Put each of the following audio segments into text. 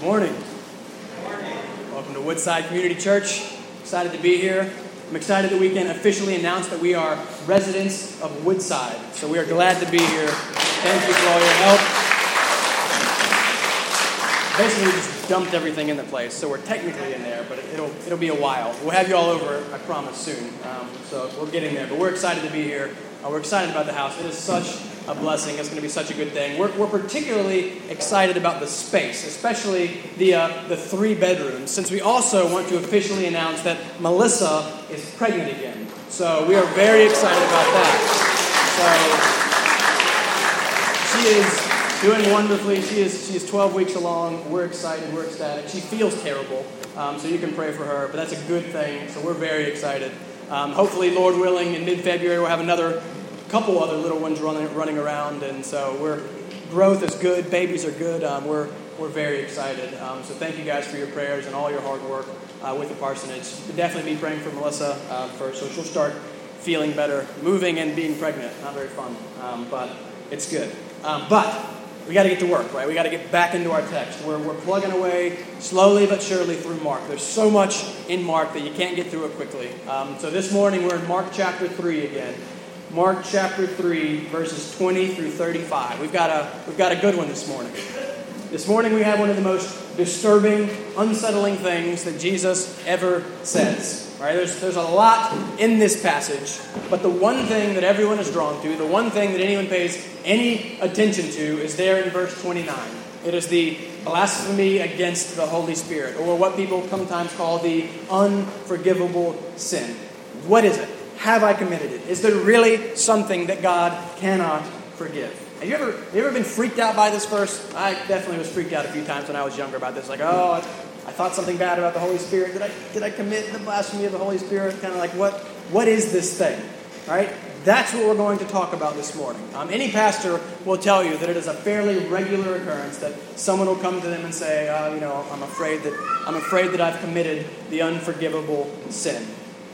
Good morning. Good morning. Welcome to Woodside Community Church. Excited to be here. I'm excited that we can officially announce that we are residents of Woodside. So we are glad to be here. Thank you for all your help. Basically, we just dumped everything in the place, so we're technically in there, but it'll it'll be a while. We'll have you all over, I promise, soon. Um, so we're getting there, but we're excited to be here. Uh, we're excited about the house. It is such a blessing. It's going to be such a good thing. We're, we're particularly excited about the space, especially the, uh, the three bedrooms, since we also want to officially announce that Melissa is pregnant again. So we are very excited about that. So she is doing wonderfully. She is, she is 12 weeks along. We're excited. We're ecstatic. She feels terrible, um, so you can pray for her, but that's a good thing. So we're very excited. Um, hopefully, Lord willing, in mid February, we'll have another couple other little ones running, running around, and so we're growth is good, babies are good. Um, we're we're very excited. Um, so thank you guys for your prayers and all your hard work uh, with the parsonage. We'll definitely be praying for Melissa uh, for so she'll start feeling better, moving and being pregnant. Not very fun, um, but it's good. Um, but we got to get to work, right? We got to get back into our text. We're, we're plugging away slowly but surely through Mark. There's so much in Mark that you can't get through it quickly. Um, so this morning we're in Mark chapter 3 again. Mark chapter 3, verses 20 through 35. We've got a, we've got a good one this morning. This morning we have one of the most disturbing, unsettling things that Jesus ever says. Right? There's, there's a lot in this passage, but the one thing that everyone is drawn to, the one thing that anyone pays any attention to, is there in verse 29. It is the blasphemy against the Holy Spirit, or what people sometimes call the unforgivable sin. What is it? Have I committed it? Is there really something that God cannot forgive? Have you ever, have you ever been freaked out by this verse? I definitely was freaked out a few times when I was younger about this. Like, oh, I thought something bad about the Holy Spirit. Did I, did I commit the blasphemy of the Holy Spirit? Kind of like, what, what is this thing? Right? That's what we're going to talk about this morning. Um, any pastor will tell you that it is a fairly regular occurrence that someone will come to them and say, uh, you know, I'm afraid that I'm afraid that I've committed the unforgivable sin.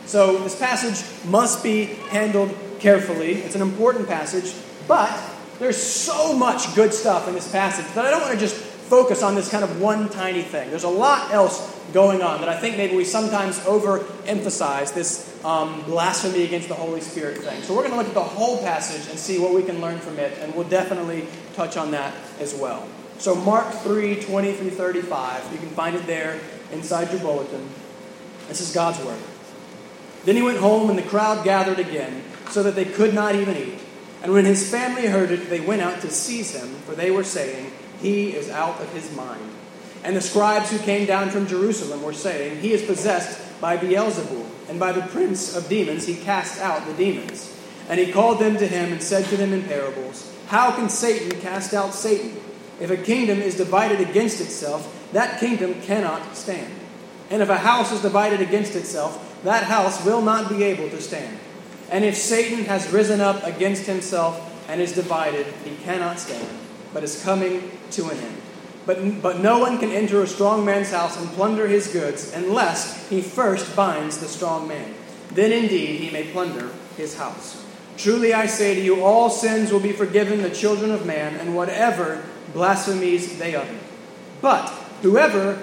So this passage must be handled carefully. It's an important passage, but there's so much good stuff in this passage that I don't want to just focus on this kind of one tiny thing. There's a lot else going on that I think maybe we sometimes overemphasize this um, blasphemy against the Holy Spirit thing. So we're going to look at the whole passage and see what we can learn from it, and we'll definitely touch on that as well. So Mark 3 20 through 35, you can find it there inside your bulletin. This is God's Word. Then he went home, and the crowd gathered again, so that they could not even eat. And when his family heard it, they went out to seize him, for they were saying, He is out of his mind. And the scribes who came down from Jerusalem were saying, He is possessed by Beelzebul, and by the prince of demons he casts out the demons. And he called them to him and said to them in parables, How can Satan cast out Satan? If a kingdom is divided against itself, that kingdom cannot stand. And if a house is divided against itself, that house will not be able to stand. And if Satan has risen up against himself and is divided, he cannot stand, but is coming to an end. But, but no one can enter a strong man's house and plunder his goods unless he first binds the strong man. Then indeed he may plunder his house. Truly I say to you, all sins will be forgiven the children of man, and whatever blasphemies they utter. But Whoever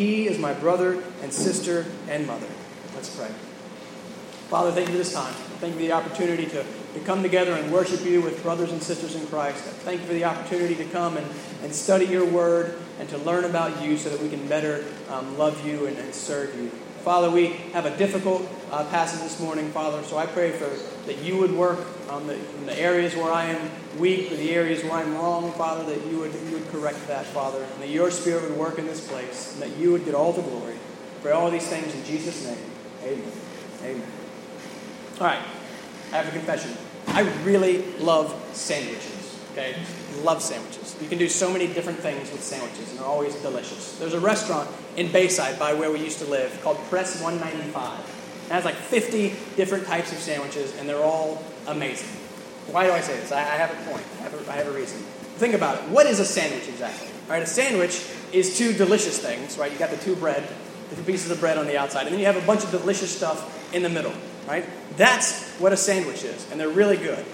he is my brother and sister and mother. Let's pray. Father, thank you for this time. Thank you for the opportunity to, to come together and worship you with brothers and sisters in Christ. Thank you for the opportunity to come and, and study your word and to learn about you so that we can better um, love you and, and serve you. Father, we have a difficult uh, passage this morning, Father, so I pray for that you would work on the, the areas where I am weak or the areas where I'm wrong, Father, that you would, you would correct that, Father, and that your Spirit would work in this place, and that you would get all the glory. For all these things in Jesus' name, amen. Amen. All right, I have a confession. I really love sandwiches. Okay? Love sandwiches. You can do so many different things with sandwiches, and they're always delicious. There's a restaurant in Bayside by where we used to live called Press 195. Has like 50 different types of sandwiches, and they're all amazing. Why do I say this? I, I have a point. I have a, I have a reason. Think about it. What is a sandwich exactly? All right, a sandwich is two delicious things, right? You got the two bread, the two pieces of bread on the outside, and then you have a bunch of delicious stuff in the middle, right? That's what a sandwich is, and they're really good.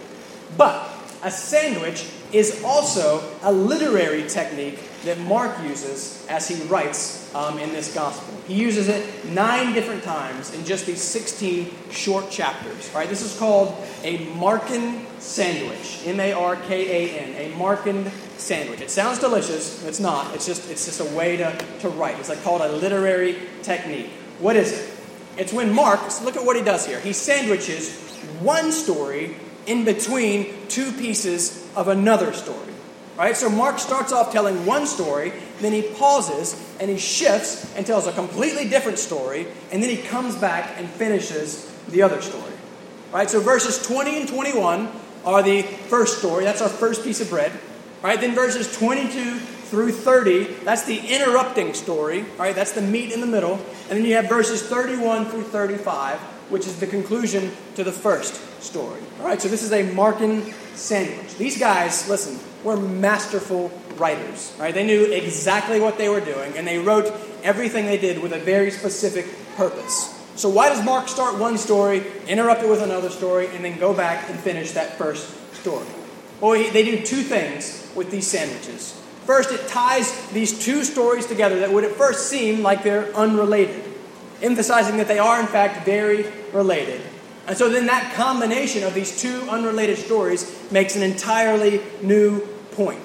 But a sandwich is also a literary technique that Mark uses as he writes um, in this gospel. He uses it nine different times in just these 16 short chapters. Right? This is called a Markan sandwich. M A R K A N. A Markan sandwich. It sounds delicious. It's not. It's just it's just a way to, to write. It's like called a literary technique. What is it? It's when Mark, look at what he does here. He sandwiches one story in between two pieces of another story. Right? So Mark starts off telling one story, then he pauses and he shifts and tells a completely different story, and then he comes back and finishes the other story. Right? So verses 20 and 21 are the first story. That's our first piece of bread. Right? Then verses 22 through 30, that's the interrupting story. Right? That's the meat in the middle. And then you have verses 31 through 35, which is the conclusion to the first story. All right, so this is a Markan sandwich. These guys, listen, were masterful writers. Right? They knew exactly what they were doing, and they wrote everything they did with a very specific purpose. So why does Mark start one story, interrupt it with another story, and then go back and finish that first story? Well, they do two things with these sandwiches. First, it ties these two stories together that would at first seem like they're unrelated, emphasizing that they are, in fact, very related. And so then that combination of these two unrelated stories makes an entirely new point.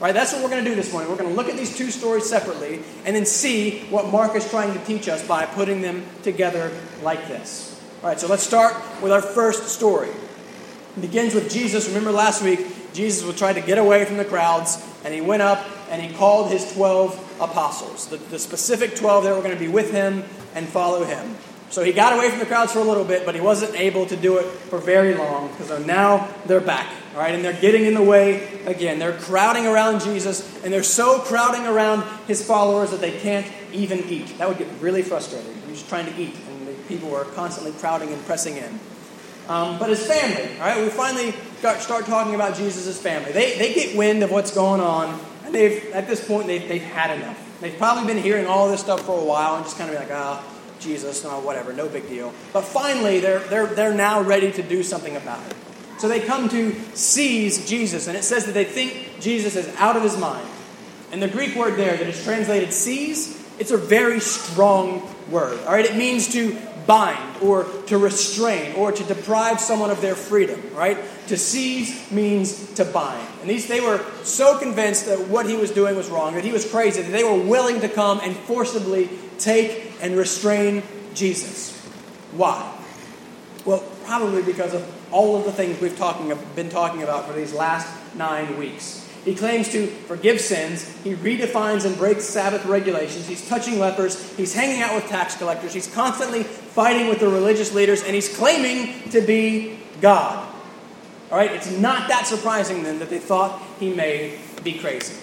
Right? That's what we're going to do this morning. We're going to look at these two stories separately and then see what Mark is trying to teach us by putting them together like this. All right, so let's start with our first story. It begins with Jesus. Remember last week, Jesus was trying to get away from the crowds, and he went up and he called his 12 apostles, the, the specific 12 that were going to be with him and follow him. So he got away from the crowds for a little bit, but he wasn't able to do it for very long because now they're back, all right, and they're getting in the way again. They're crowding around Jesus, and they're so crowding around his followers that they can't even eat. That would get really frustrating. He's trying to eat, and the people were constantly crowding and pressing in. Um, but his family, all right, we finally start talking about Jesus' family. They, they get wind of what's going on, and they've at this point they've, they've had enough. They've probably been hearing all this stuff for a while and just kind of be like, ah. Oh, Jesus, no, whatever, no big deal. But finally, they're, they're, they're now ready to do something about it. So they come to seize Jesus, and it says that they think Jesus is out of his mind. And the Greek word there that is translated seize, it's a very strong word. All right, it means to bind or to restrain or to deprive someone of their freedom, right? To seize means to bind. And these they were so convinced that what he was doing was wrong, that he was crazy, that they were willing to come and forcibly take and restrain Jesus. Why? Well, probably because of all of the things we've talking, been talking about for these last nine weeks. He claims to forgive sins. He redefines and breaks Sabbath regulations. He's touching lepers. He's hanging out with tax collectors. He's constantly fighting with the religious leaders, and he's claiming to be God. All right, it's not that surprising then that they thought he may be crazy.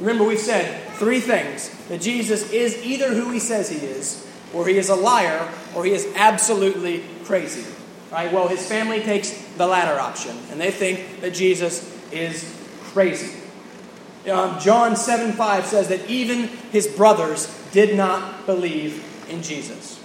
Remember, we've said three things that Jesus is either who he says he is, or he is a liar, or he is absolutely crazy. Right? Well, his family takes the latter option, and they think that Jesus is crazy. Um, John 7 5 says that even his brothers did not believe in Jesus.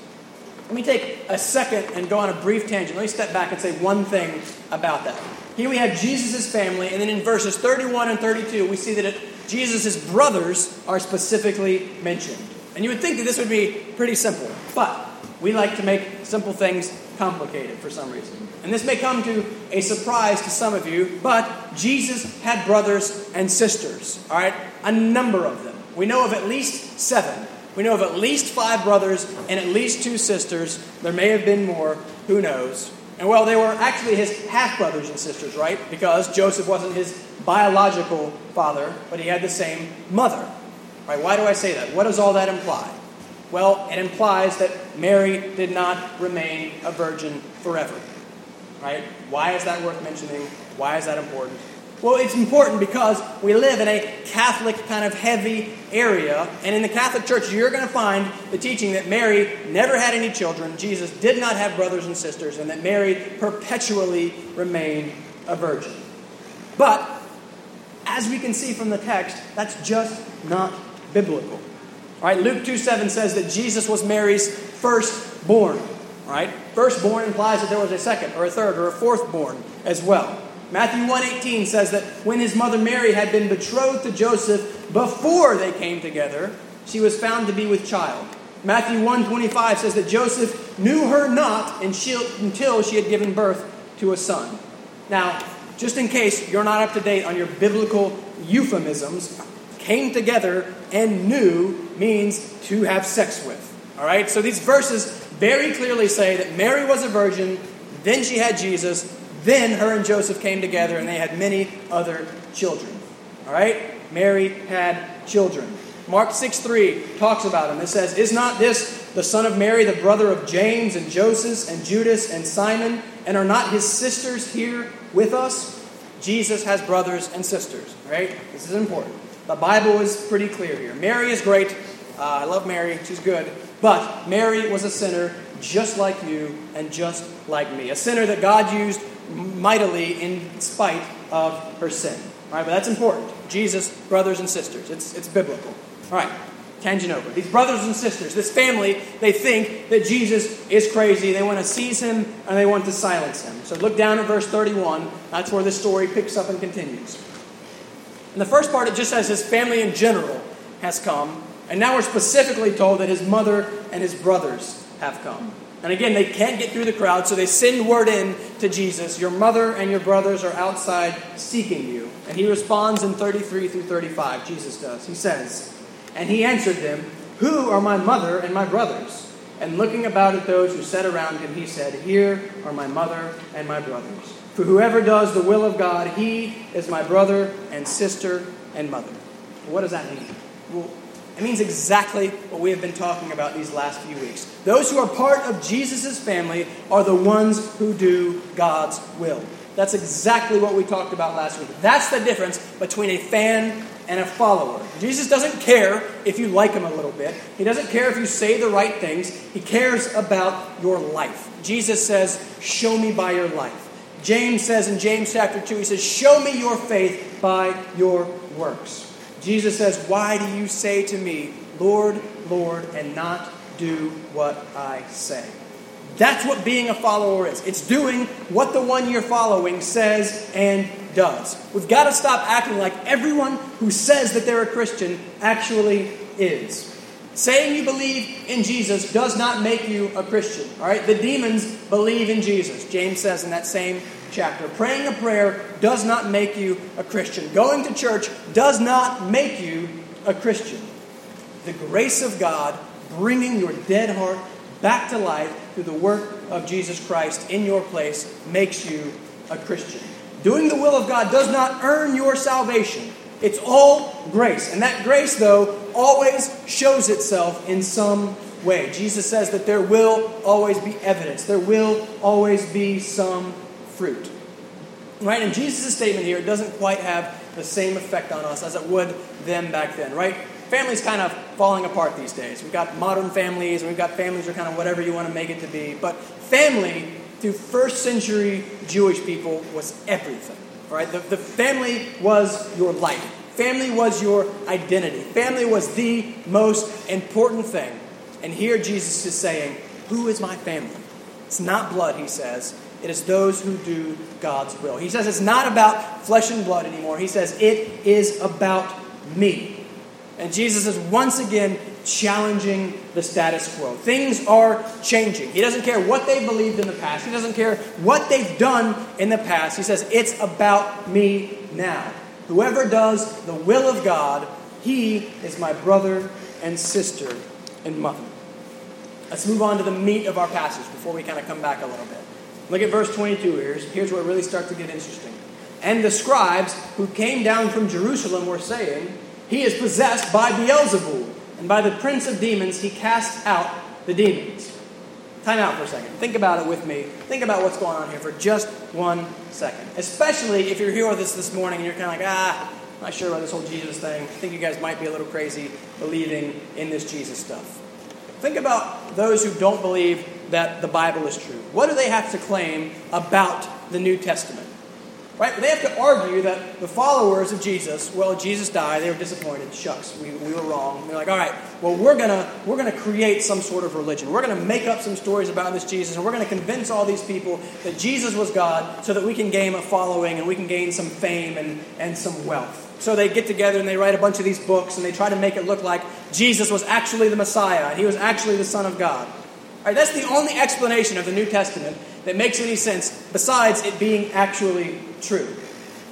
Let me take a second and go on a brief tangent. Let me step back and say one thing about that. Here we have Jesus' family, and then in verses 31 and 32, we see that Jesus' brothers are specifically mentioned. And you would think that this would be pretty simple, but we like to make simple things complicated for some reason. And this may come to a surprise to some of you, but Jesus had brothers and sisters, all right? A number of them. We know of at least seven. We know of at least five brothers and at least two sisters. There may have been more, who knows? And well, they were actually his half brothers and sisters, right? Because Joseph wasn't his biological father, but he had the same mother. Right? Why do I say that? What does all that imply? Well, it implies that Mary did not remain a virgin forever. Right? Why is that worth mentioning? Why is that important? Well, it's important because we live in a Catholic kind of heavy area, and in the Catholic Church, you're going to find the teaching that Mary never had any children, Jesus did not have brothers and sisters, and that Mary perpetually remained a virgin. But, as we can see from the text, that's just not biblical. Right? Luke 2 7 says that Jesus was Mary's firstborn. Right? Firstborn implies that there was a second or a third or a fourth born as well. Matthew 1:18 says that when his mother Mary had been betrothed to Joseph before they came together, she was found to be with child. Matthew 1:25 says that Joseph knew her not until she had given birth to a son. Now, just in case you're not up to date on your biblical euphemisms, came together and knew means to have sex with. All right? So these verses very clearly say that Mary was a virgin, then she had Jesus, then her and Joseph came together and they had many other children. All right? Mary had children. Mark 6 3 talks about him. It says, Is not this the son of Mary, the brother of James and Joseph and Judas and Simon? And are not his sisters here with us? Jesus has brothers and sisters. Right? This is important. The Bible is pretty clear here. Mary is great. Uh, I love Mary. She's good. But Mary was a sinner just like you and just like me. A sinner that God used mightily in spite of her sin. All right, but that's important. Jesus, brothers and sisters. It's, it's biblical. All right, tangent over. These brothers and sisters, this family, they think that Jesus is crazy. They want to seize him and they want to silence him. So look down at verse 31. That's where this story picks up and continues. In the first part, it just says his family in general has come. And now we're specifically told that his mother and his brothers have come. And again, they can't get through the crowd, so they send word in to Jesus Your mother and your brothers are outside seeking you. And he responds in 33 through 35. Jesus does. He says, And he answered them, Who are my mother and my brothers? And looking about at those who sat around him, he said, Here are my mother and my brothers. For whoever does the will of God, he is my brother and sister and mother. What does that mean? Well, it means exactly what we have been talking about these last few weeks. Those who are part of Jesus' family are the ones who do God's will. That's exactly what we talked about last week. That's the difference between a fan and a follower. Jesus doesn't care if you like him a little bit, he doesn't care if you say the right things. He cares about your life. Jesus says, Show me by your life. James says in James chapter 2, he says, Show me your faith by your works. Jesus says, Why do you say to me, Lord, Lord, and not do what I say? That's what being a follower is. It's doing what the one you're following says and does. We've got to stop acting like everyone who says that they're a Christian actually is. Saying you believe in Jesus does not make you a Christian. All right? The demons believe in Jesus. James says in that same chapter. Praying a prayer does not make you a Christian. Going to church does not make you a Christian. The grace of God bringing your dead heart back to life through the work of Jesus Christ in your place makes you a Christian. Doing the will of God does not earn your salvation. It's all grace. And that grace, though, always shows itself in some way. Jesus says that there will always be evidence, there will always be some fruit. Right? And Jesus' statement here doesn't quite have the same effect on us as it would them back then, right? Families kind of falling apart these days. We've got modern families, and we've got families are kind of whatever you want to make it to be. But family, to first century Jewish people, was everything. Right? The, the family was your life. Family was your identity. Family was the most important thing. And here Jesus is saying, Who is my family? It's not blood, he says. It is those who do God's will. He says it's not about flesh and blood anymore. He says it is about me. And Jesus is once again challenging the status quo. Things are changing. He doesn't care what they believed in the past, he doesn't care what they've done in the past. He says it's about me now. Whoever does the will of God, he is my brother and sister and mother. Let's move on to the meat of our passage before we kind of come back a little bit. Look at verse 22. Here's, here's where it really starts to get interesting. And the scribes who came down from Jerusalem were saying, He is possessed by Beelzebul, and by the prince of demons he casts out the demons. time out for a second. Think about it with me. Think about what's going on here for just one second. Especially if you're here with us this morning and you're kind of like, ah, I'm not sure about this whole Jesus thing. I think you guys might be a little crazy believing in this Jesus stuff. Think about those who don't believe that the Bible is true. What do they have to claim about the New Testament? Right? They have to argue that the followers of Jesus, well, Jesus died, they were disappointed. Shucks, we, we were wrong. They're like, all right, well, we're gonna we're gonna create some sort of religion. We're gonna make up some stories about this Jesus, and we're gonna convince all these people that Jesus was God so that we can gain a following and we can gain some fame and, and some wealth. So they get together and they write a bunch of these books and they try to make it look like Jesus was actually the Messiah and he was actually the Son of God. Right, that's the only explanation of the New Testament that makes any sense besides it being actually true.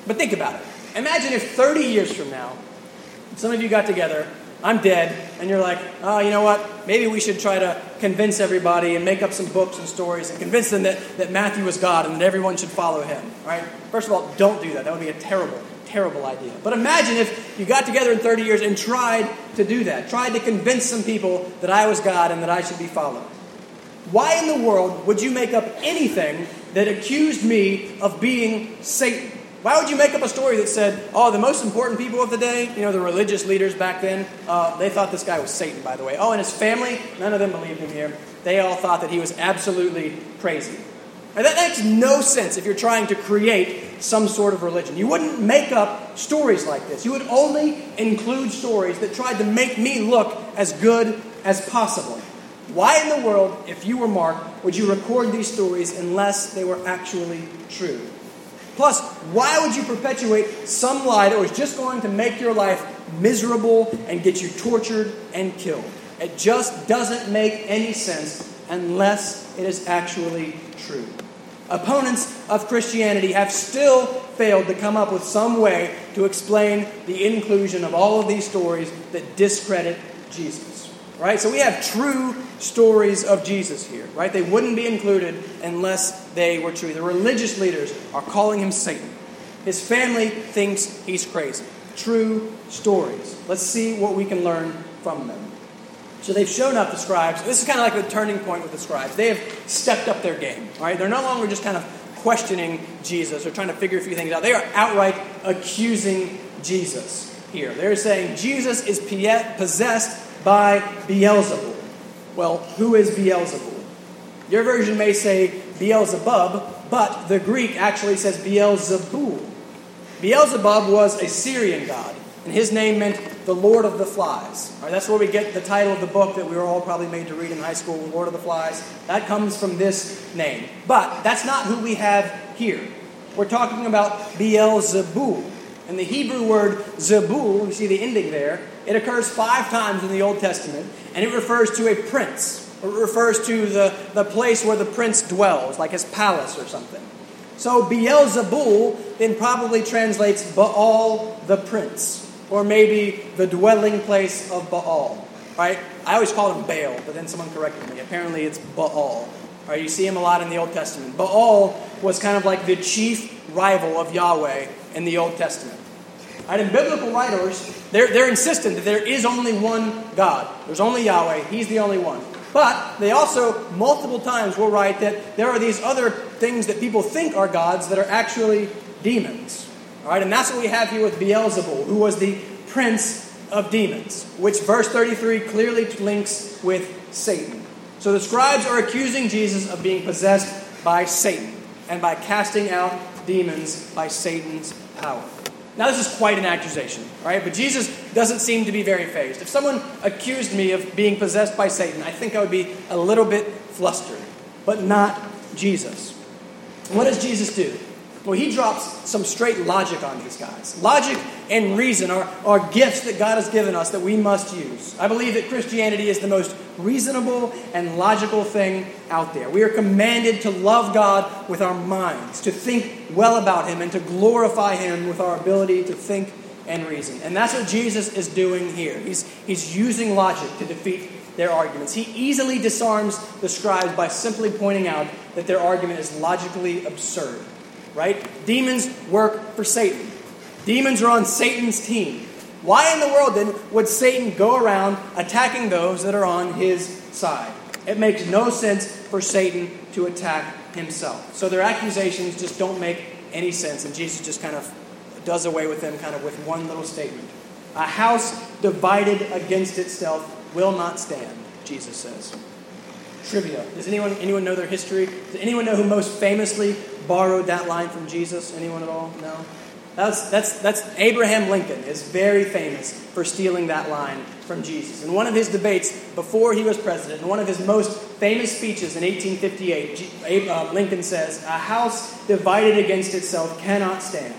But think about it. Imagine if 30 years from now, some of you got together, I'm dead, and you're like, oh, you know what? Maybe we should try to convince everybody and make up some books and stories and convince them that, that Matthew was God and that everyone should follow him. Right? First of all, don't do that. That would be a terrible, terrible idea. But imagine if you got together in 30 years and tried to do that, tried to convince some people that I was God and that I should be followed. Why in the world would you make up anything that accused me of being Satan? Why would you make up a story that said, oh, the most important people of the day, you know, the religious leaders back then, uh, they thought this guy was Satan, by the way. Oh, and his family, none of them believed him here. They all thought that he was absolutely crazy. Now, that makes no sense if you're trying to create some sort of religion. You wouldn't make up stories like this. You would only include stories that tried to make me look as good as possible. Why in the world, if you were Mark, would you record these stories unless they were actually true? Plus, why would you perpetuate some lie that was just going to make your life miserable and get you tortured and killed? It just doesn't make any sense unless it is actually true. Opponents of Christianity have still failed to come up with some way to explain the inclusion of all of these stories that discredit Jesus right? So we have true stories of Jesus here, right? They wouldn't be included unless they were true. The religious leaders are calling him Satan. His family thinks he's crazy. True stories. Let's see what we can learn from them. So they've shown up the scribes. This is kind of like the turning point with the scribes. They have stepped up their game, right? They're no longer just kind of questioning Jesus or trying to figure a few things out. They are outright accusing Jesus here. They're saying Jesus is possessed by Beelzebul. Well, who is Beelzebul? Your version may say Beelzebub, but the Greek actually says Beelzebul. Beelzebub was a Syrian god, and his name meant the Lord of the Flies. Right, that's where we get the title of the book that we were all probably made to read in high school, Lord of the Flies. That comes from this name. But that's not who we have here. We're talking about Beelzebul. And the Hebrew word Zebul, you see the ending there, it occurs five times in the Old Testament, and it refers to a prince. It refers to the, the place where the prince dwells, like his palace or something. So Beelzebul then probably translates Baal the prince, or maybe the dwelling place of Baal. Right? I always call him Baal, but then someone corrected me. Apparently it's Baal. Right? You see him a lot in the Old Testament. Baal was kind of like the chief rival of Yahweh in the Old Testament. Right, and biblical writers, they're, they're insistent that there is only one God. There's only Yahweh. He's the only one. But they also, multiple times, will write that there are these other things that people think are gods that are actually demons. All right, and that's what we have here with Beelzebul, who was the prince of demons, which verse 33 clearly links with Satan. So the scribes are accusing Jesus of being possessed by Satan and by casting out demons by Satan's power. Now, this is quite an accusation, right? But Jesus doesn't seem to be very fazed. If someone accused me of being possessed by Satan, I think I would be a little bit flustered, but not Jesus. What does Jesus do? Well, he drops some straight logic on these guys. Logic and reason are, are gifts that God has given us that we must use. I believe that Christianity is the most reasonable and logical thing out there. We are commanded to love God with our minds, to think well about Him, and to glorify Him with our ability to think and reason. And that's what Jesus is doing here. He's, he's using logic to defeat their arguments. He easily disarms the scribes by simply pointing out that their argument is logically absurd right? Demons work for Satan. Demons are on Satan's team. Why in the world then would Satan go around attacking those that are on his side? It makes no sense for Satan to attack himself. So their accusations just don't make any sense, and Jesus just kind of does away with them kind of with one little statement. A house divided against itself will not stand, Jesus says. Trivia. Does anyone, anyone know their history? Does anyone know who most famously borrowed that line from Jesus? Anyone at all? No? That's, that's, that's Abraham Lincoln is very famous for stealing that line from Jesus. In one of his debates before he was president, in one of his most famous speeches in 1858, uh, Lincoln says, A house divided against itself cannot stand.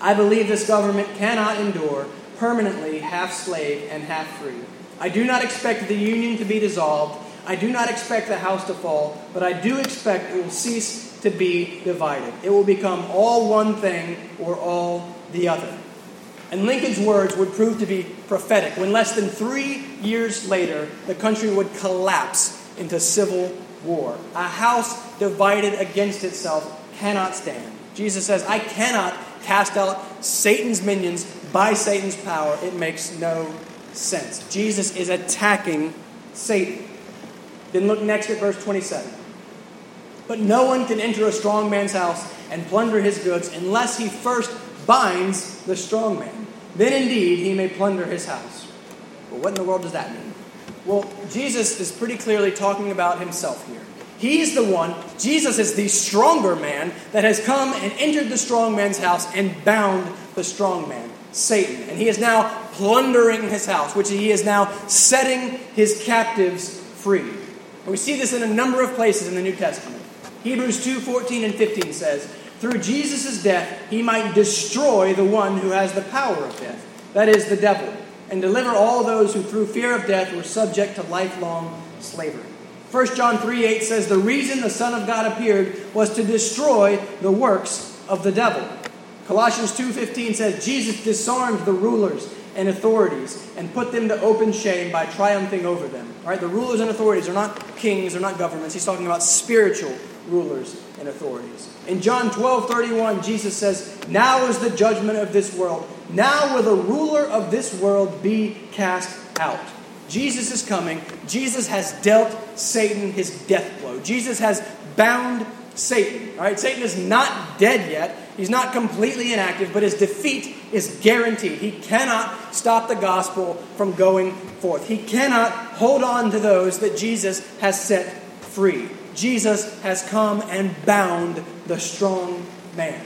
I believe this government cannot endure permanently half slave and half free. I do not expect the Union to be dissolved. I do not expect the house to fall, but I do expect it will cease to be divided. It will become all one thing or all the other. And Lincoln's words would prove to be prophetic when less than three years later, the country would collapse into civil war. A house divided against itself cannot stand. Jesus says, I cannot cast out Satan's minions by Satan's power. It makes no sense. Jesus is attacking Satan. Then look next at verse 27. But no one can enter a strong man's house and plunder his goods unless he first binds the strong man. Then indeed he may plunder his house. But what in the world does that mean? Well, Jesus is pretty clearly talking about himself here. He's the one, Jesus is the stronger man that has come and entered the strong man's house and bound the strong man, Satan. And he is now plundering his house, which he is now setting his captives free. We see this in a number of places in the New Testament. Hebrews 2 14 and 15 says, Through Jesus' death, he might destroy the one who has the power of death, that is, the devil, and deliver all those who through fear of death were subject to lifelong slavery. 1 John 3 8 says, The reason the Son of God appeared was to destroy the works of the devil. Colossians 2:15 says Jesus disarmed the rulers and authorities and put them to open shame by triumphing over them. All right, the rulers and authorities are not kings, they're not governments. He's talking about spiritual rulers and authorities. In John 12 31, Jesus says, Now is the judgment of this world. Now will the ruler of this world be cast out. Jesus is coming. Jesus has dealt Satan his death blow. Jesus has bound Satan. All right, Satan is not dead yet. He's not completely inactive, but his defeat is guaranteed. He cannot stop the gospel from going forth. He cannot hold on to those that Jesus has set free. Jesus has come and bound the strong man.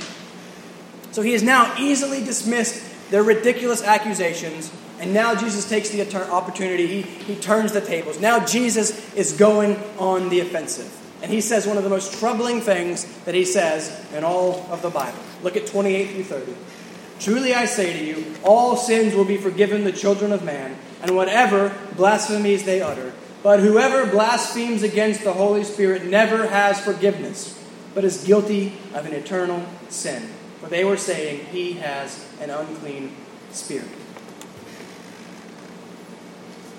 So he has now easily dismissed their ridiculous accusations, and now Jesus takes the opportunity. He, he turns the tables. Now Jesus is going on the offensive. And he says one of the most troubling things that he says in all of the Bible. Look at 28 through 30. Truly I say to you, all sins will be forgiven the children of man, and whatever blasphemies they utter. But whoever blasphemes against the Holy Spirit never has forgiveness, but is guilty of an eternal sin. For they were saying, He has an unclean spirit.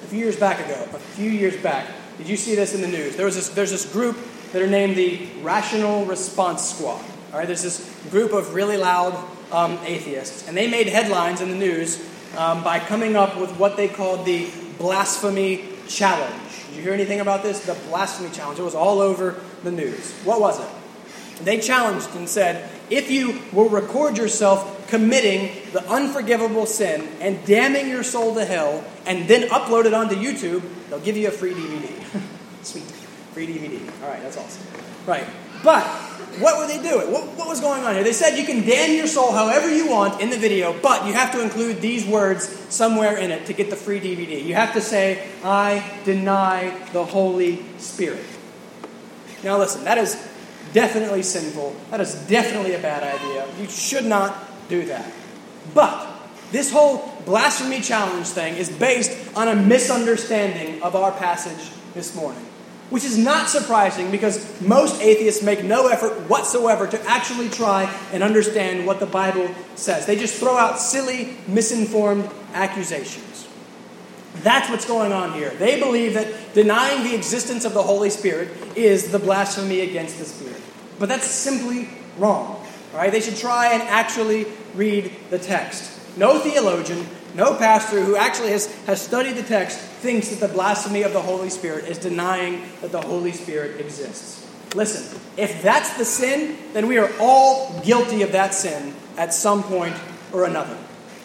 A few years back ago, a few years back, did you see this in the news? There was this, there's this group that are named the Rational Response Squad. All right, there's this group of really loud um, atheists, and they made headlines in the news um, by coming up with what they called the blasphemy challenge. Did you hear anything about this? The blasphemy challenge. It was all over the news. What was it? They challenged and said, if you will record yourself committing the unforgivable sin and damning your soul to hell and then upload it onto YouTube, they'll give you a free DVD. Sweet. Free DVD. All right, that's awesome. Right. But what were they doing? What, what, was going on here? They said you can damn your soul however you want in the video, but you have to include these words somewhere in it to get the free DVD. You have to say, I deny the Holy Spirit. Now, listen, that is definitely sinful. That is definitely a bad idea. You should not do that. But this whole blasphemy challenge thing is based on a misunderstanding of our passage this morning which is not surprising because most atheists make no effort whatsoever to actually try and understand what the Bible says. They just throw out silly, misinformed accusations. That's what's going on here. They believe that denying the existence of the Holy Spirit is the blasphemy against the Spirit. But that's simply wrong. All right? They should try and actually read the text. No theologian, no pastor who actually has, has studied the text thinks that the blasphemy of the Holy Spirit is denying that the Holy Spirit exists. Listen, if that's the sin, then we are all guilty of that sin at some point or another.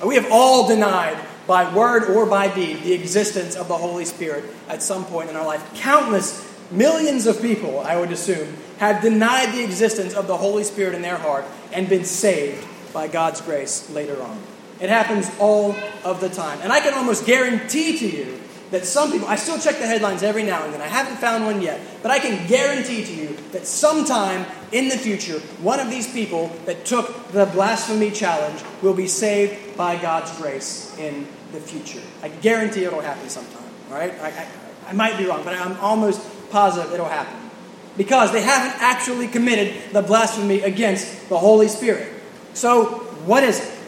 We have all denied, by word or by deed, the existence of the Holy Spirit at some point in our life. Countless millions of people, I would assume, have denied the existence of the Holy Spirit in their heart and been saved by God's grace later on. It happens all of the time. And I can almost guarantee to you that some people, I still check the headlines every now and then, I haven't found one yet, but I can guarantee to you that sometime in the future, one of these people that took the blasphemy challenge will be saved by God's grace in the future. I guarantee it'll happen sometime, all right? I, I, I might be wrong, but I'm almost positive it'll happen. Because they haven't actually committed the blasphemy against the Holy Spirit. So, what is it?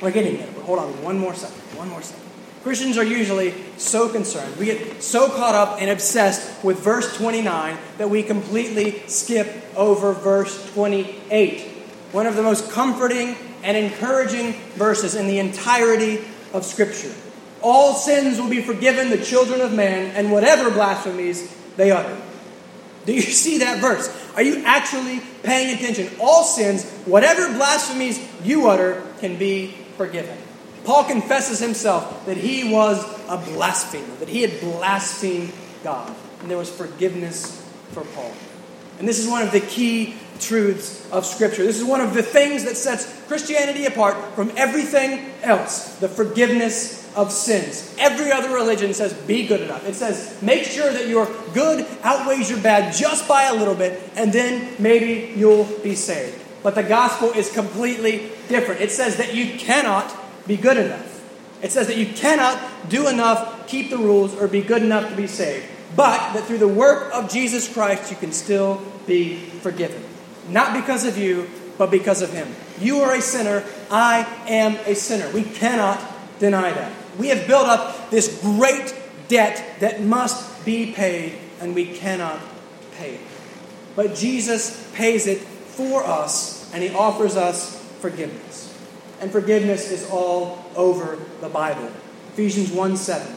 We're getting there, but hold on one more second. One more second. Christians are usually so concerned. We get so caught up and obsessed with verse 29 that we completely skip over verse 28. One of the most comforting and encouraging verses in the entirety of Scripture. All sins will be forgiven the children of man, and whatever blasphemies they utter. Do you see that verse? Are you actually paying attention? All sins, whatever blasphemies you utter, can be forgiven. Paul confesses himself that he was a blasphemer, that he had blasphemed God, and there was forgiveness for Paul. And this is one of the key truths of Scripture. This is one of the things that sets Christianity apart from everything else the forgiveness of sins. Every other religion says be good enough. It says make sure that your good outweighs your bad just by a little bit, and then maybe you'll be saved. But the gospel is completely different. It says that you cannot be good enough. It says that you cannot do enough, keep the rules, or be good enough to be saved. But that through the work of Jesus Christ, you can still be forgiven. Not because of you, but because of Him. You are a sinner. I am a sinner. We cannot deny that. We have built up this great debt that must be paid, and we cannot pay it. But Jesus pays it for us, and He offers us forgiveness and forgiveness is all over the Bible. Ephesians 1 7.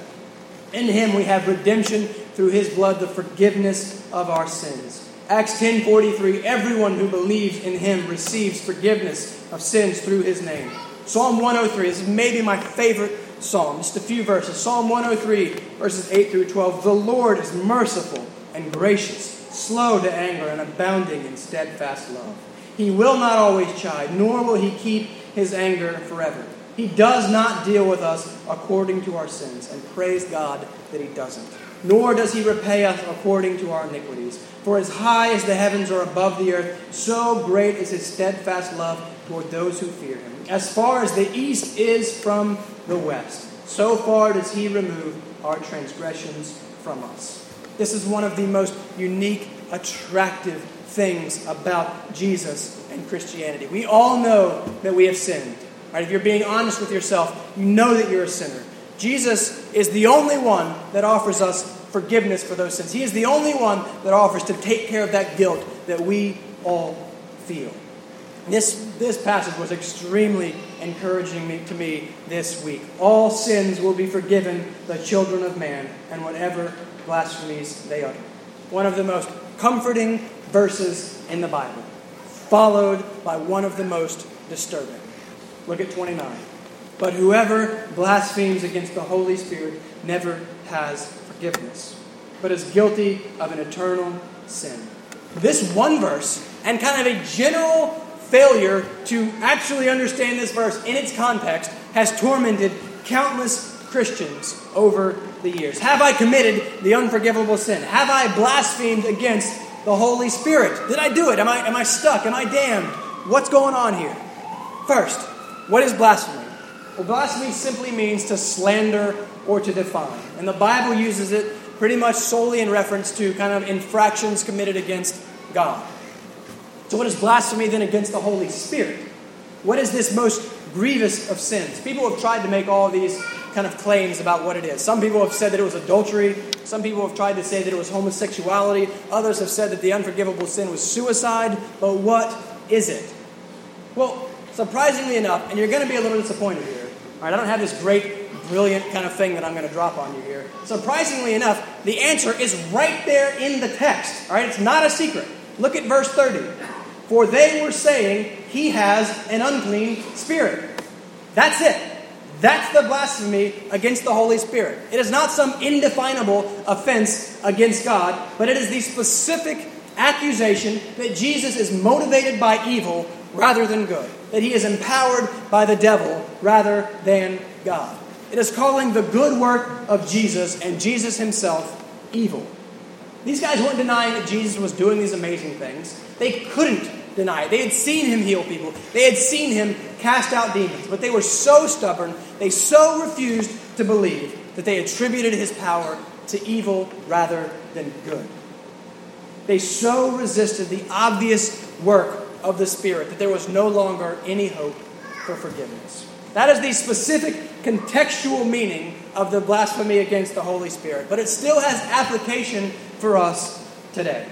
In him we have redemption through his blood, the forgiveness of our sins. Acts 10:43 Everyone who believes in him receives forgiveness of sins through his name. Psalm 103 this is maybe my favorite psalm. Just a few verses. Psalm 103 verses 8 through 12. The Lord is merciful and gracious, slow to anger and abounding in steadfast love. He will not always chide, nor will he keep his anger forever. He does not deal with us according to our sins, and praise God that he doesn't. Nor does he repay us according to our iniquities. For as high as the heavens are above the earth, so great is his steadfast love toward those who fear him. As far as the east is from the west, so far does he remove our transgressions from us. This is one of the most unique, attractive things about Jesus and Christianity. We all know that we have sinned. Right? If you're being honest with yourself, you know that you're a sinner. Jesus is the only one that offers us forgiveness for those sins. He is the only one that offers to take care of that guilt that we all feel. This, this passage was extremely encouraging me, to me this week. All sins will be forgiven the children of man, and whatever blasphemies they utter. One of the most comforting verses in the Bible followed by one of the most disturbing. Look at 29. But whoever blasphemes against the Holy Spirit never has forgiveness, but is guilty of an eternal sin. This one verse, and kind of a general failure to actually understand this verse in its context, has tormented countless Christians over the years. Have I committed the unforgivable sin? Have I blasphemed against the Holy Spirit. Did I do it? Am I, am I stuck? Am I damned? What's going on here? First, what is blasphemy? Well, blasphemy simply means to slander or to define. And the Bible uses it pretty much solely in reference to kind of infractions committed against God. So, what is blasphemy then against the Holy Spirit? What is this most grievous of sins? People have tried to make all these kind of claims about what it is. Some people have said that it was adultery. Some people have tried to say that it was homosexuality. Others have said that the unforgivable sin was suicide. But what is it? Well, surprisingly enough, and you're going to be a little disappointed here. All right, I don't have this great brilliant kind of thing that I'm going to drop on you here. Surprisingly enough, the answer is right there in the text. All right, it's not a secret. Look at verse 30. For they were saying, He has an unclean spirit. That's it. That's the blasphemy against the Holy Spirit. It is not some indefinable offense against God, but it is the specific accusation that Jesus is motivated by evil rather than good, that he is empowered by the devil rather than God. It is calling the good work of Jesus and Jesus himself evil. These guys weren't denying that Jesus was doing these amazing things. They couldn't deny it. They had seen him heal people, they had seen him cast out demons, but they were so stubborn, they so refused to believe that they attributed his power to evil rather than good. They so resisted the obvious work of the Spirit that there was no longer any hope for forgiveness. That is the specific contextual meaning of the blasphemy against the Holy Spirit, but it still has application for us today.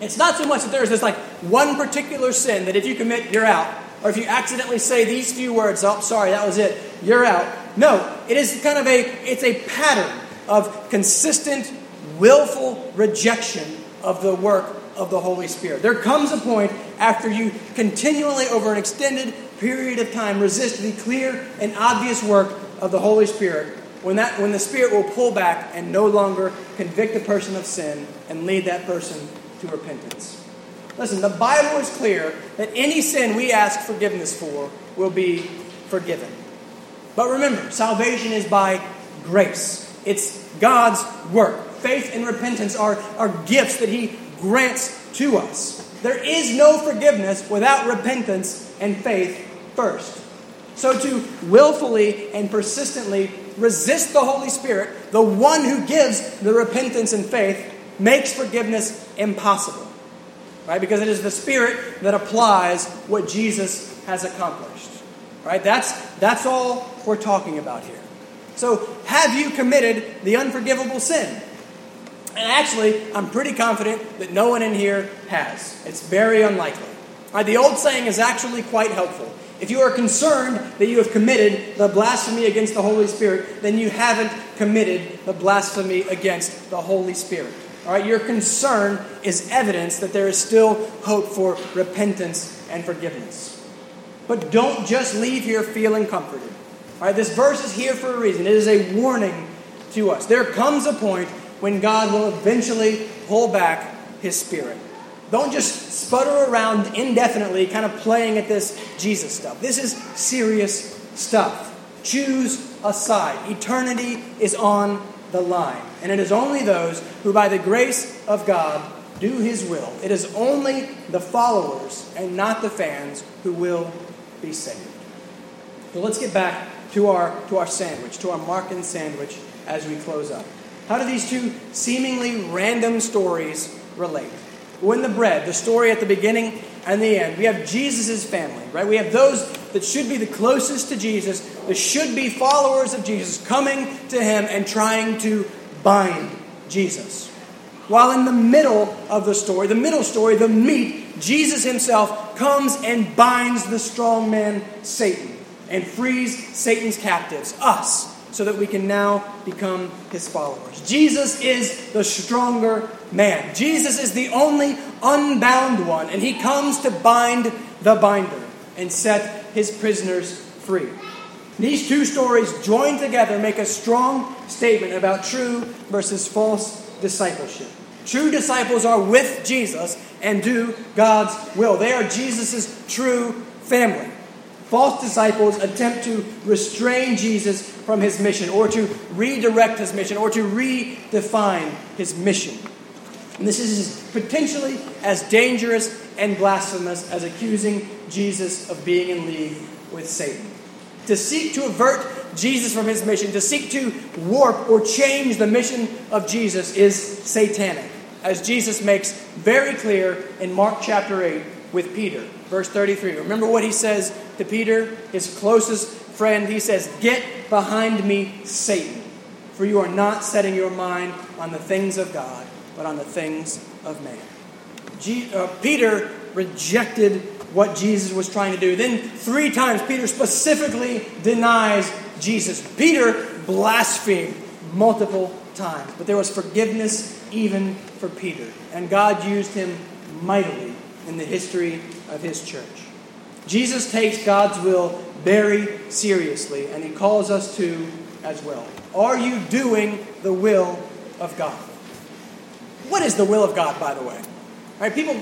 It's not so much that there's this like one particular sin that if you commit, you're out. Or if you accidentally say these few words, oh, sorry, that was it, you're out. No, it is kind of a, it's a pattern of consistent, willful rejection of the work of the Holy Spirit. There comes a point after you continually, over an extended period of time, resist the clear and obvious work of the Holy Spirit when, that, when the Spirit will pull back and no longer convict a person of sin and lead that person to repentance. Listen, the Bible is clear that any sin we ask forgiveness for will be forgiven. But remember, salvation is by grace, it's God's work. Faith and repentance are, are gifts that He grants to us. There is no forgiveness without repentance and faith first. So, to willfully and persistently resist the Holy Spirit, the one who gives the repentance and faith, makes forgiveness impossible. Right? Because it is the Spirit that applies what Jesus has accomplished. Right? That's, that's all we're talking about here. So, have you committed the unforgivable sin? And actually, I'm pretty confident that no one in here has. It's very unlikely. Right, the old saying is actually quite helpful. If you are concerned that you have committed the blasphemy against the Holy Spirit, then you haven't committed the blasphemy against the Holy Spirit. All right, your concern is evidence that there is still hope for repentance and forgiveness. But don't just leave here feeling comforted. All right, this verse is here for a reason. It is a warning to us. There comes a point when God will eventually pull back his spirit. Don't just sputter around indefinitely, kind of playing at this Jesus stuff. This is serious stuff. Choose a side. Eternity is on the line. And it is only those who, by the grace of God, do his will. It is only the followers and not the fans who will be saved. So let's get back to our, to our sandwich, to our Markan sandwich as we close up. How do these two seemingly random stories relate? When the bread, the story at the beginning and the end, we have Jesus' family, right? We have those that should be the closest to Jesus, that should be followers of Jesus, coming to him and trying to bind Jesus. While in the middle of the story, the middle story, the meat, Jesus himself comes and binds the strong man Satan and frees Satan's captives, us, so that we can now become his followers. Jesus is the stronger man. Jesus is the only unbound one, and he comes to bind the binder and set his prisoners free. These two stories joined together make a strong statement about true versus false discipleship. True disciples are with Jesus and do God's will. They are Jesus' true family. False disciples attempt to restrain Jesus from his mission, or to redirect his mission, or to redefine his mission. And this is potentially as dangerous and blasphemous as accusing Jesus of being in league with Satan. To seek to avert Jesus from his mission, to seek to warp or change the mission of Jesus is satanic, as Jesus makes very clear in Mark chapter 8 with Peter. Verse 33. Remember what he says to Peter, his closest friend? He says, Get behind me, Satan, for you are not setting your mind on the things of God, but on the things of man. G- uh, Peter rejected what Jesus was trying to do. Then, three times, Peter specifically denies Jesus. Peter blasphemed multiple times, but there was forgiveness even for Peter. And God used him mightily in the history of his church. Jesus takes God's will very seriously, and he calls us to as well. Are you doing the will of God? What is the will of God, by the way? All right, people,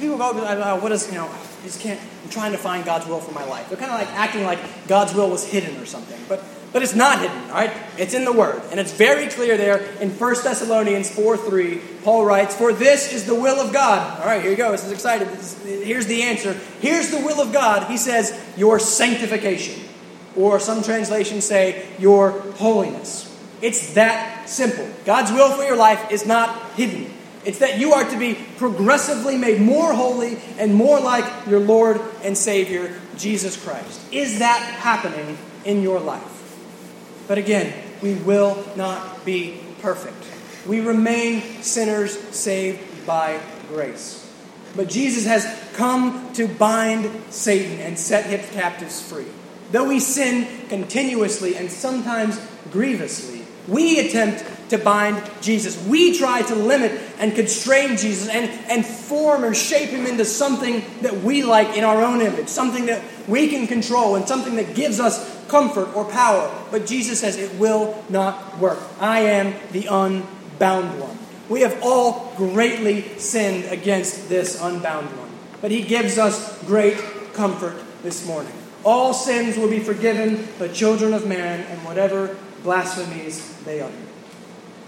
people go, uh, what is, you know, I just can't, I'm trying to find God's will for my life. They're kind of like acting like God's will was hidden or something. But but it's not hidden, all right? It's in the Word. And it's very clear there in 1 Thessalonians 4 3. Paul writes, For this is the will of God. All right, here you go. This is excited. This is, here's the answer. Here's the will of God. He says, Your sanctification. Or some translations say, Your holiness. It's that simple. God's will for your life is not hidden. It's that you are to be progressively made more holy and more like your Lord and Savior, Jesus Christ. Is that happening in your life? But again, we will not be perfect. We remain sinners saved by grace. But Jesus has come to bind Satan and set his captives free. Though we sin continuously and sometimes grievously, we attempt to bind Jesus. We try to limit and constrain Jesus and, and form or shape him into something that we like in our own image, something that we can control, and something that gives us comfort or power. But Jesus says it will not work. I am the unbound one. We have all greatly sinned against this unbound one. But he gives us great comfort this morning. All sins will be forgiven the children of man and whatever blasphemies they utter.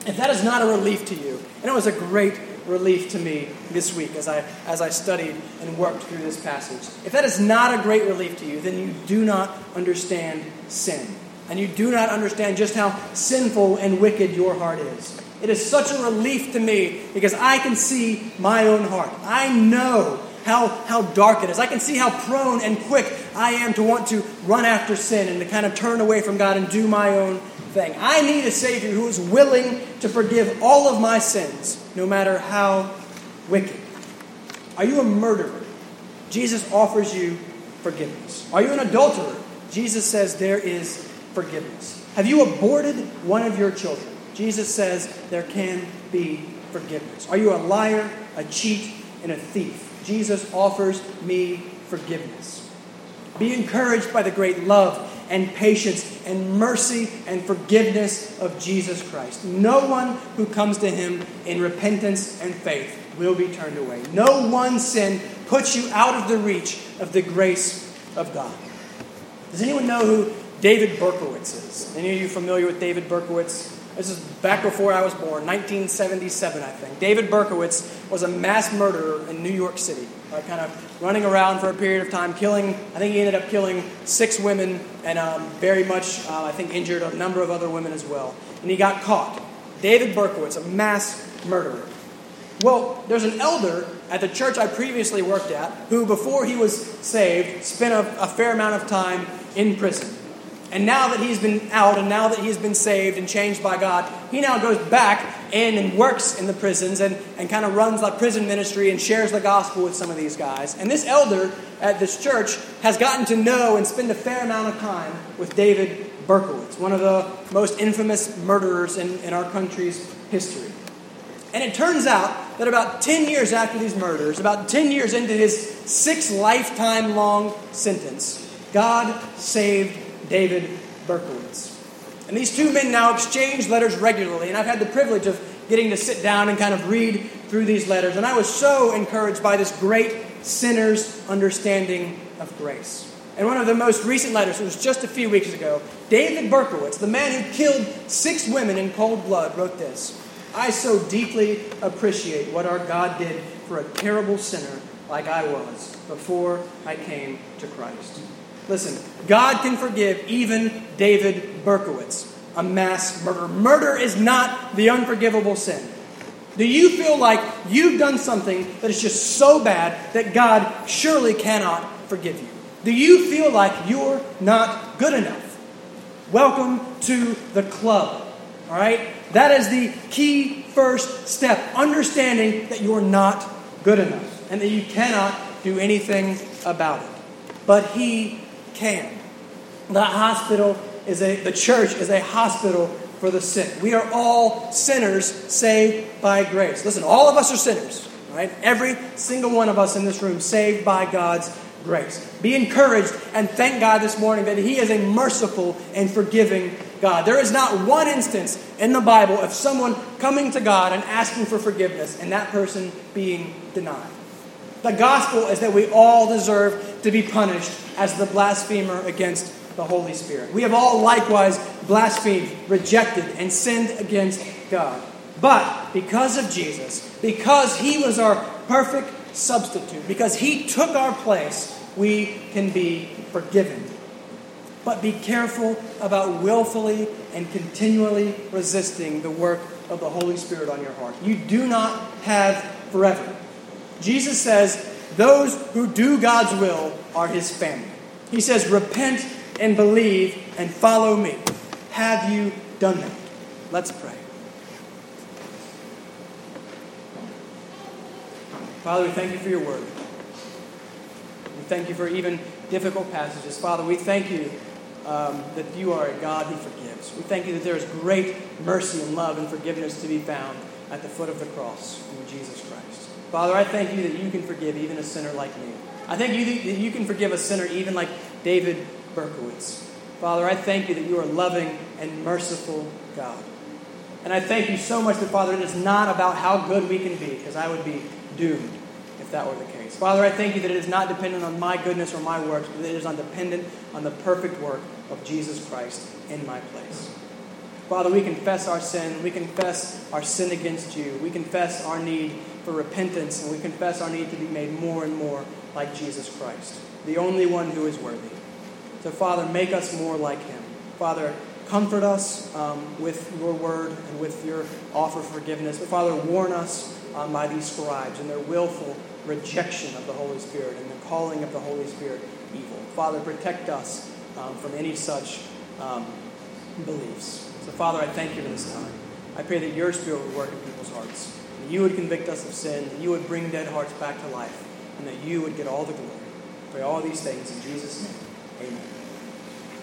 If that is not a relief to you, and it was a great relief to me this week as I, as I studied and worked through this passage. If that is not a great relief to you, then you do not understand sin. And you do not understand just how sinful and wicked your heart is. It is such a relief to me because I can see my own heart. I know how, how dark it is. I can see how prone and quick I am to want to run after sin and to kind of turn away from God and do my own thing. I need a Savior who is willing to forgive all of my sins, no matter how wicked. Are you a murderer? Jesus offers you forgiveness. Are you an adulterer? Jesus says there is forgiveness. Have you aborted one of your children? Jesus says there can be forgiveness. Are you a liar, a cheat, and a thief? Jesus offers me forgiveness. Be encouraged by the great love and patience and mercy and forgiveness of Jesus Christ. No one who comes to him in repentance and faith will be turned away. No one sin puts you out of the reach of the grace of God. Does anyone know who David Berkowitz is? Any of you familiar with David Berkowitz? This is back before I was born, 1977, I think. David Berkowitz was a mass murderer in New York City, right, kind of running around for a period of time, killing, I think he ended up killing six women and um, very much, uh, I think, injured a number of other women as well. And he got caught. David Berkowitz, a mass murderer. Well, there's an elder at the church I previously worked at who, before he was saved, spent a, a fair amount of time in prison. And now that he's been out and now that he's been saved and changed by God, he now goes back in and works in the prisons and, and kind of runs like prison ministry and shares the gospel with some of these guys. And this elder at this church has gotten to know and spend a fair amount of time with David Berkowitz, one of the most infamous murderers in, in our country's history. And it turns out that about 10 years after these murders, about 10 years into his six lifetime long sentence, God saved David Berkowitz. And these two men now exchange letters regularly, and I've had the privilege of getting to sit down and kind of read through these letters. And I was so encouraged by this great sinner's understanding of grace. And one of the most recent letters, it was just a few weeks ago, David Berkowitz, the man who killed six women in cold blood, wrote this I so deeply appreciate what our God did for a terrible sinner like I was before I came to Christ. Listen, God can forgive even David Berkowitz, a mass murderer. Murder is not the unforgivable sin. Do you feel like you've done something that is just so bad that God surely cannot forgive you? Do you feel like you're not good enough? Welcome to the club. All right? That is the key first step. Understanding that you're not good enough and that you cannot do anything about it. But He can. The hospital is a, the church is a hospital for the sick. We are all sinners saved by grace. Listen, all of us are sinners, right? Every single one of us in this room saved by God's grace. Be encouraged and thank God this morning that He is a merciful and forgiving God. There is not one instance in the Bible of someone coming to God and asking for forgiveness and that person being denied. The gospel is that we all deserve to be punished as the blasphemer against the Holy Spirit. We have all likewise blasphemed, rejected, and sinned against God. But because of Jesus, because He was our perfect substitute, because He took our place, we can be forgiven. But be careful about willfully and continually resisting the work of the Holy Spirit on your heart. You do not have forever. Jesus says, Those who do God's will are His family. He says, Repent and believe and follow me. Have you done that? Let's pray. Father, we thank you for your word. We thank you for even difficult passages. Father, we thank you um, that you are a God who forgives. We thank you that there is great mercy and love and forgiveness to be found at the foot of the cross in Jesus Christ. Father, I thank you that you can forgive even a sinner like me. I thank you that you can forgive a sinner even like David Berkowitz. Father, I thank you that you are loving and merciful God. And I thank you so much that, Father, it is not about how good we can be, because I would be doomed if that were the case. Father, I thank you that it is not dependent on my goodness or my works, but it is dependent on the perfect work of Jesus Christ in my place. Father, we confess our sin. We confess our sin against you. We confess our need for repentance, and we confess our need to be made more and more like Jesus Christ, the only one who is worthy. So, Father, make us more like him. Father, comfort us um, with your word and with your offer of forgiveness. But, Father, warn us um, by these scribes and their willful rejection of the Holy Spirit and the calling of the Holy Spirit evil. Father, protect us um, from any such um, beliefs. So, Father, I thank you for this time. I pray that your Spirit would work in people's hearts, that you would convict us of sin, that you would bring dead hearts back to life, and that you would get all the glory. I pray all these things in Jesus' name. Amen.